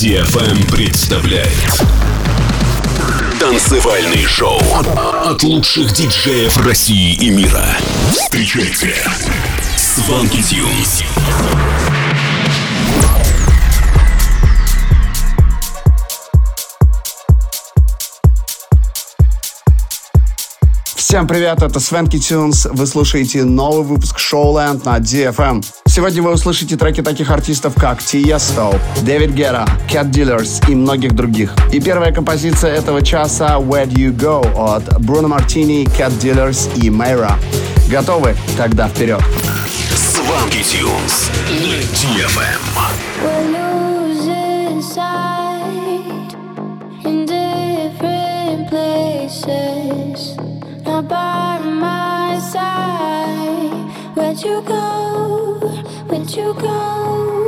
DFM представляет Танцевальный шоу от лучших диджеев России и мира. Встречайте Сванки Тюнс. Всем привет, это Свенки Тюнс. Вы слушаете новый выпуск Showland на DFM. Сегодня вы услышите треки таких артистов, как Тиесто, Дэвид Гера, Cat Dealers и многих других. И первая композиция этого часа Where Do You Go от Бруно Мартини, Cat Dealers и Мейра. Готовы? Тогда вперед. Сванки Тюнс на DFM. By my side. Where'd you go? Where'd you go?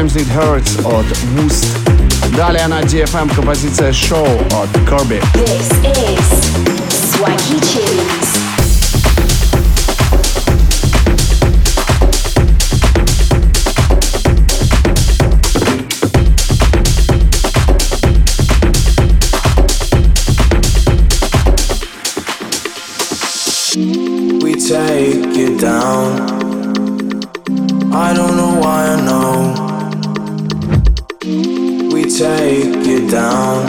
Sometimes It Hurts от Woost. Далее на DFM композиция Show от Kirby. This is Swaggy take it down.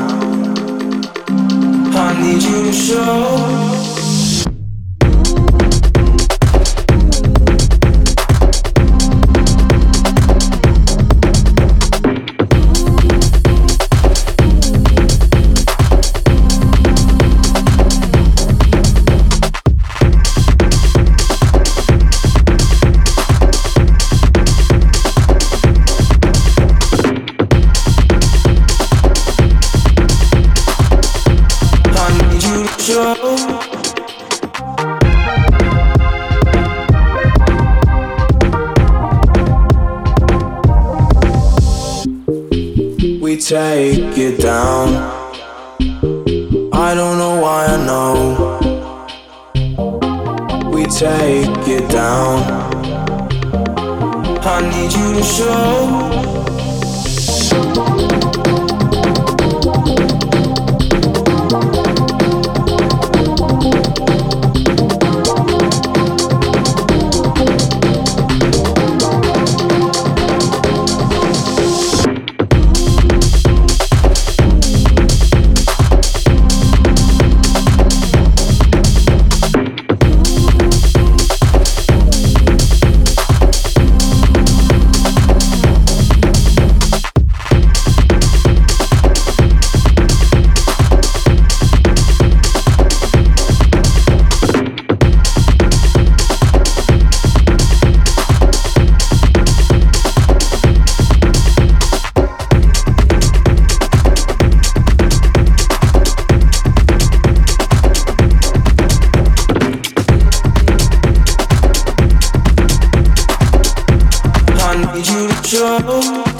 I need you to show. Control.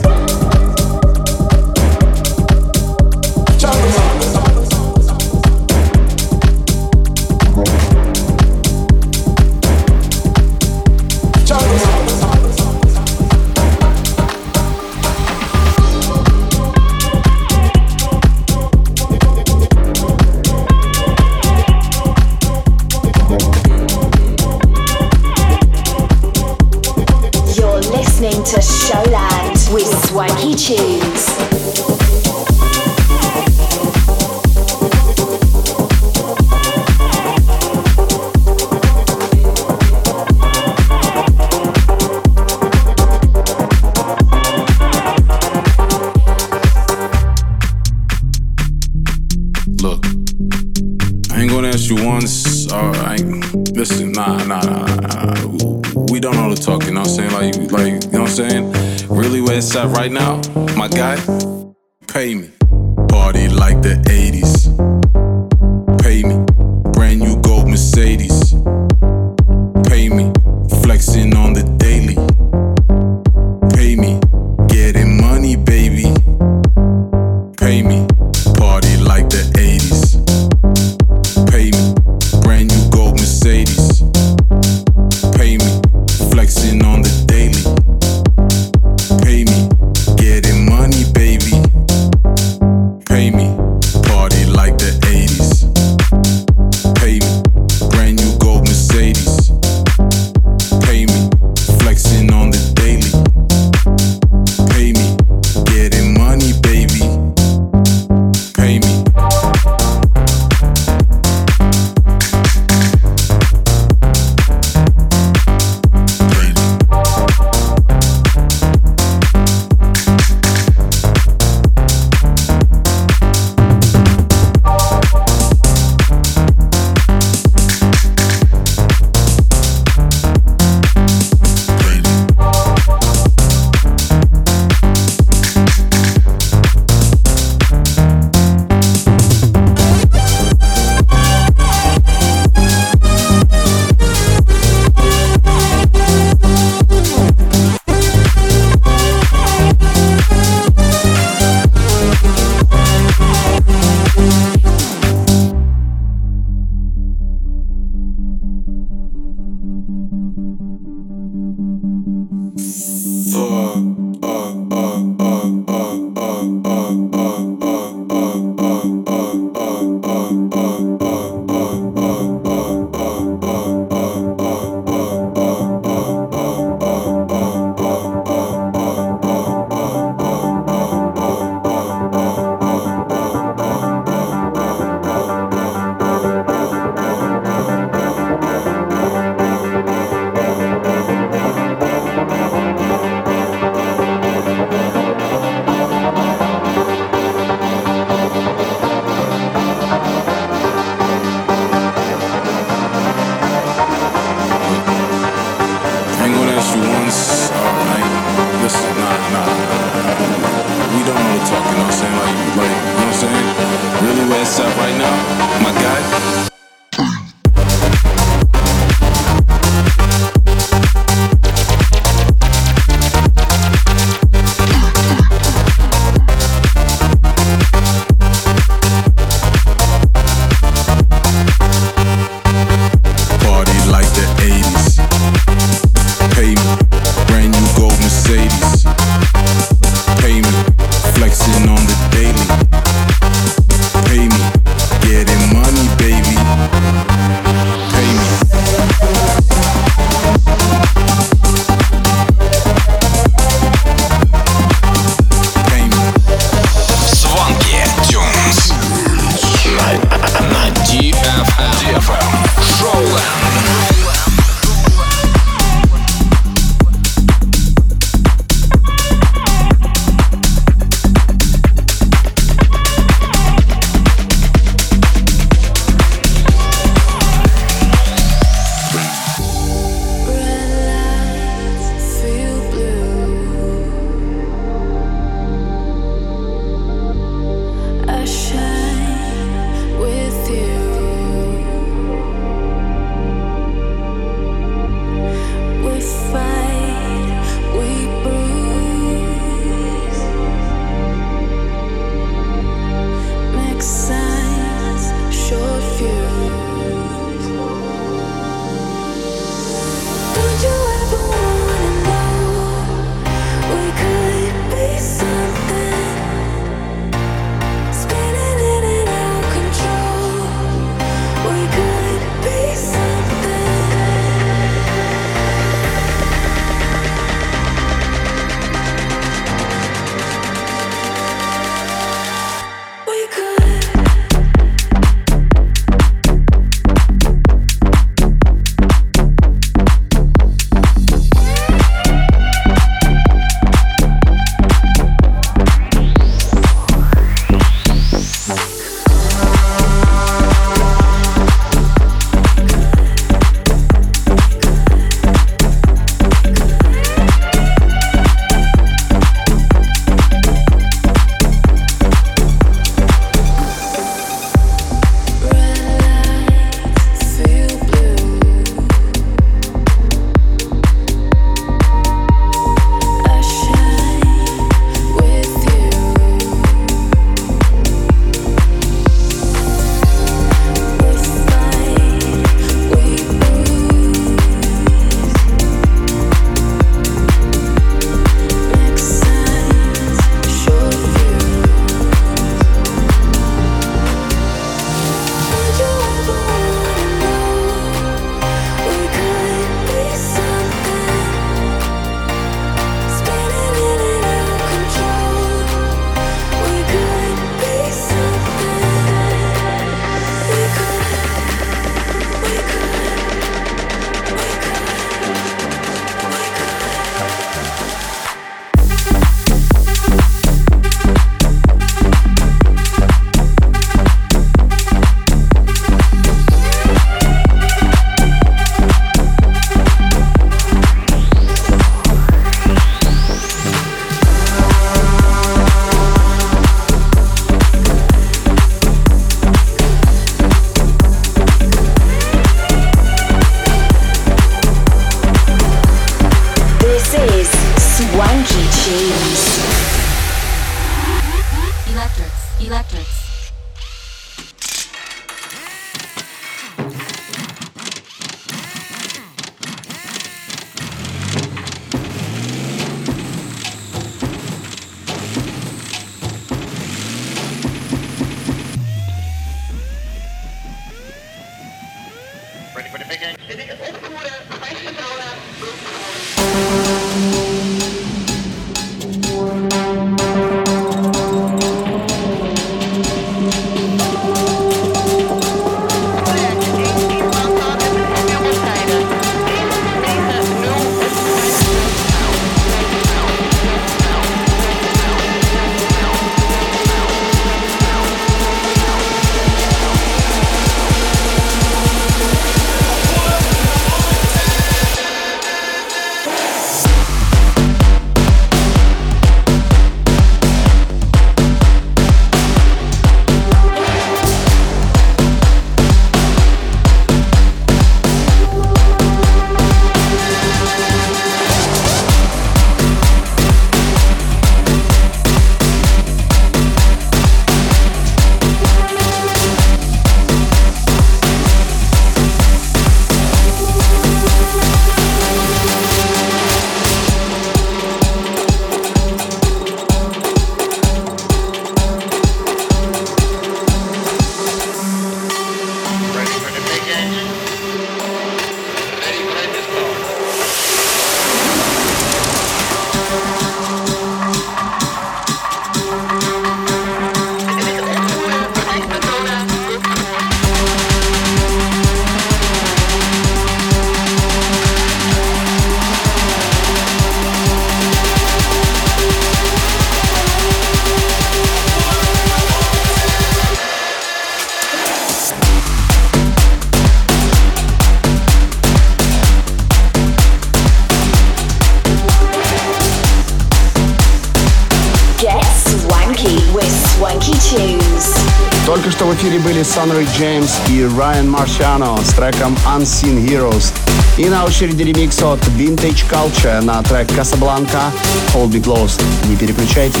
Только что в эфире были Sunray Джеймс и Райан Маршано с треком Unseen Heroes. И на очереди ремикс от Vintage Culture на трек Casablanca Hold Me Close. Не переключайтесь.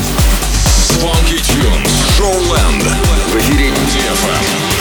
Swanky Tunes. Showland. В эфире DFM.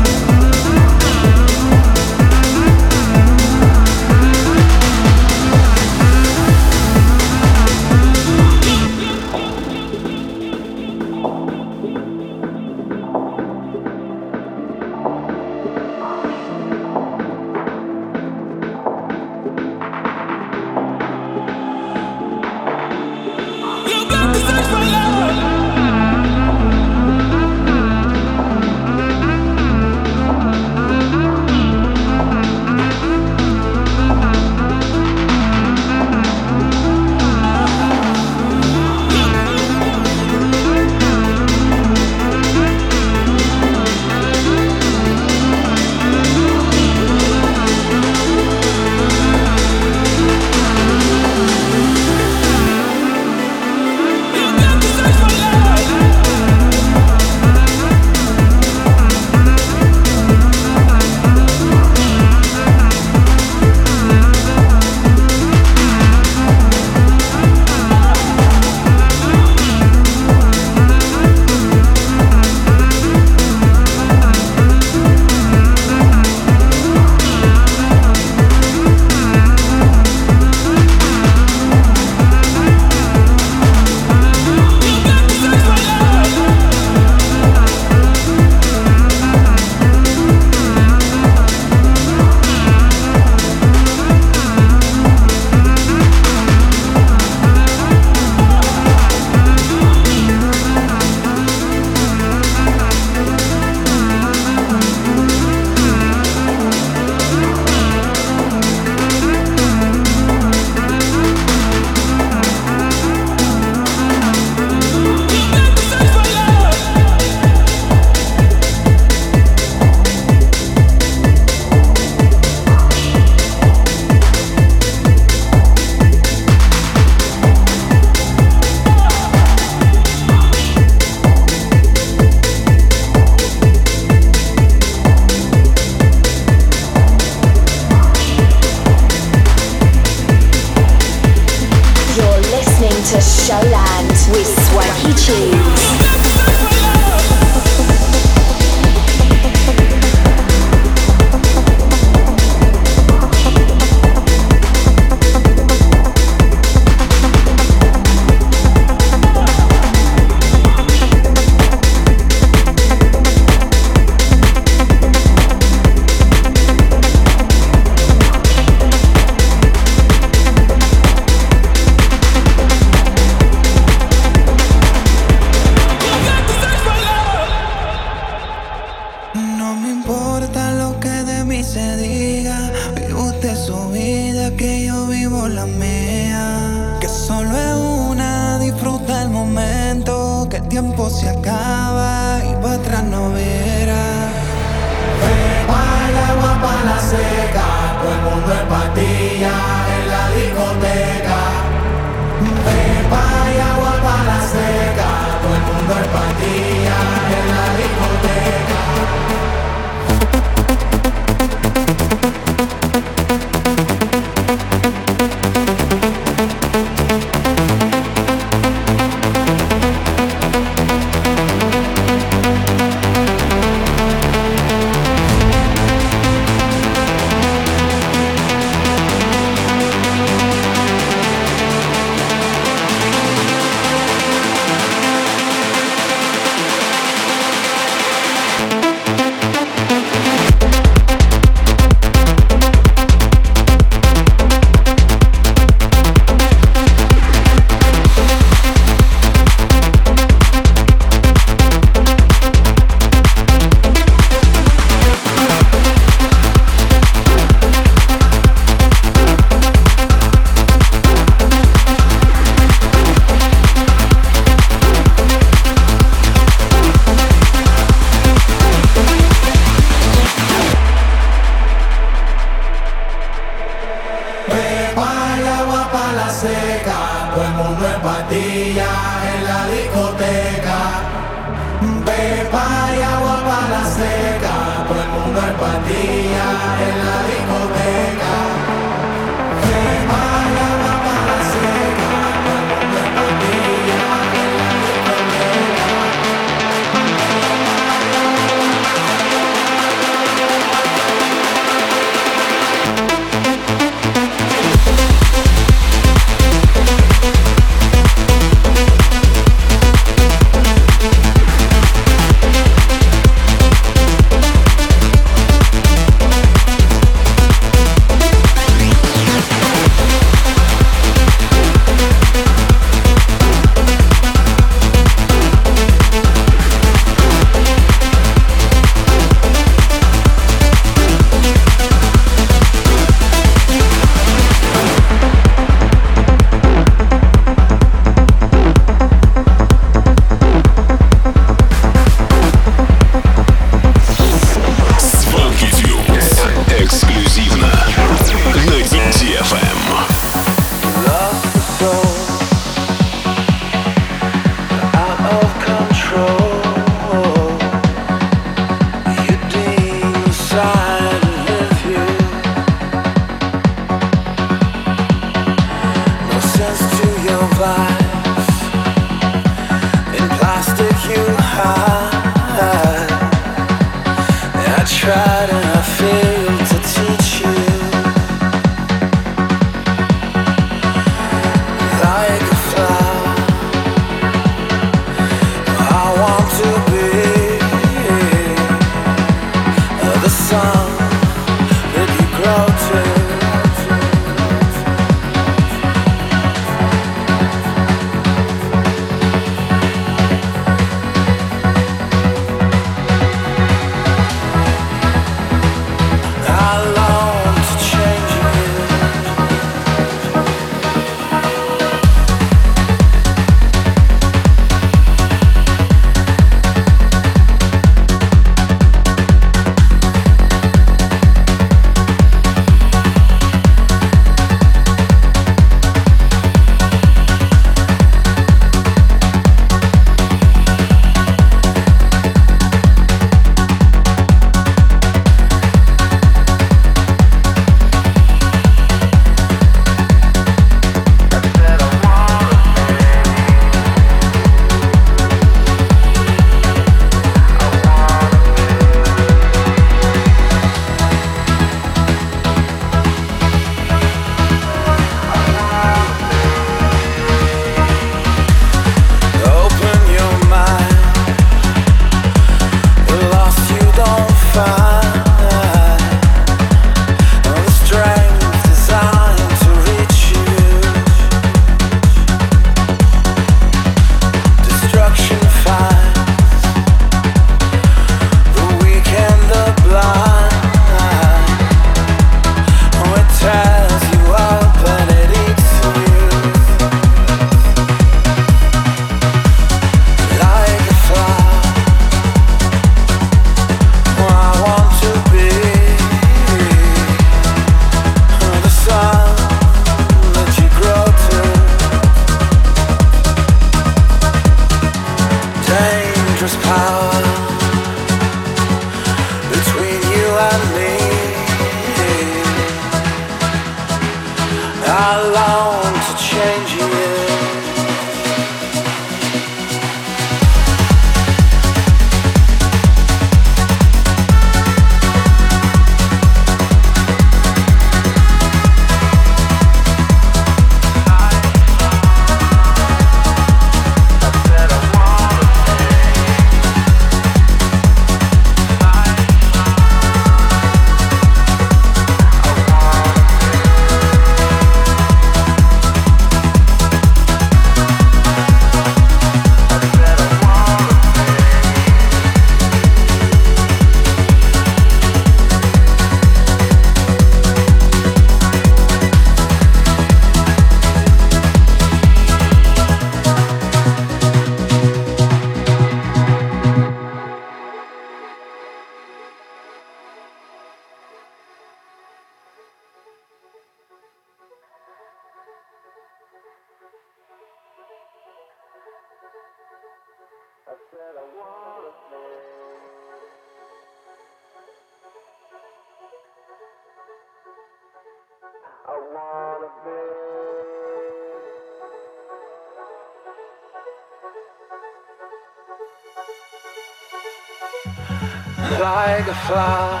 Like a flower,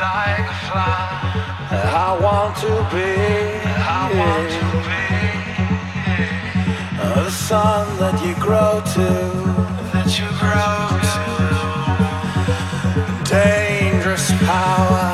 like a flower. I want to be, I want to be. The sun that you grow to, that you grow to. Dangerous power,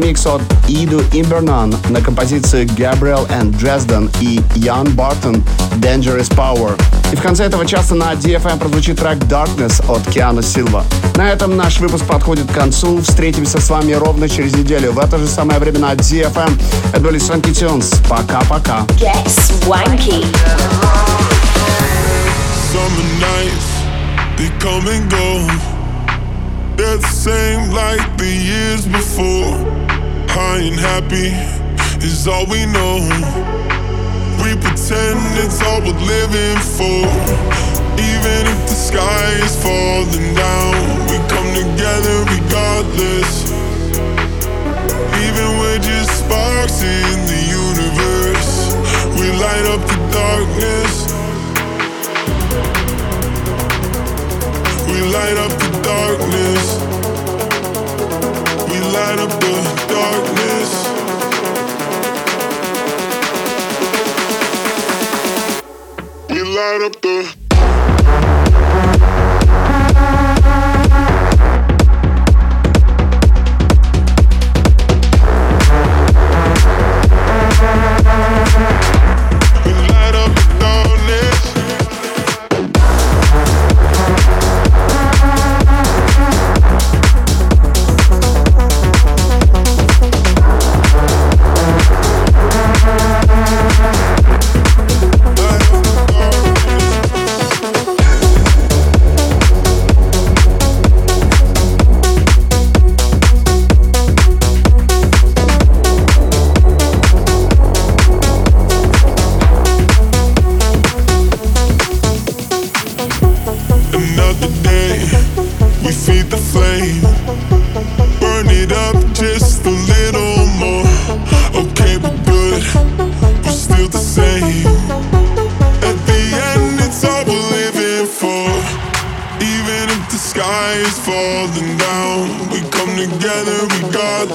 ремикс от Иду Имбернан на композицию Gabriel and Dresden и Ян Бартон Dangerous Power. И в конце этого часа на DFM прозвучит трек Darkness от Киану Силва. На этом наш выпуск подходит к концу. Встретимся с вами ровно через неделю. В это же самое время на DFM. Это были Swanky Tunes. Пока-пока. Get swanky. Summer nights, they come and go. They're the same like the years before. High and happy is all we know. We pretend it's all we're living for. Even if the sky is falling down, we come together regardless. Even we're just sparks in the universe, we light up the darkness. We light up the darkness. Light up the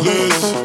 this.